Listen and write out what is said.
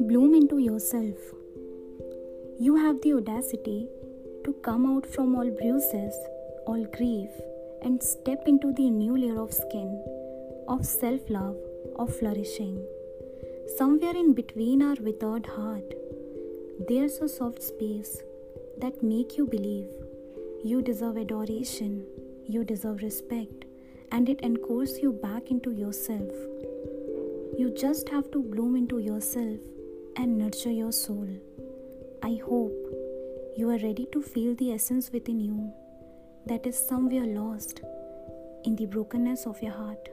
Bloom into yourself. You have the audacity to come out from all bruises, all grief, and step into the new layer of skin, of self love, of flourishing. Somewhere in between our withered heart, there's a soft space that make you believe you deserve adoration, you deserve respect, and it anchors you back into yourself. You just have to bloom into yourself and nurture your soul. I hope you are ready to feel the essence within you that is somewhere lost in the brokenness of your heart.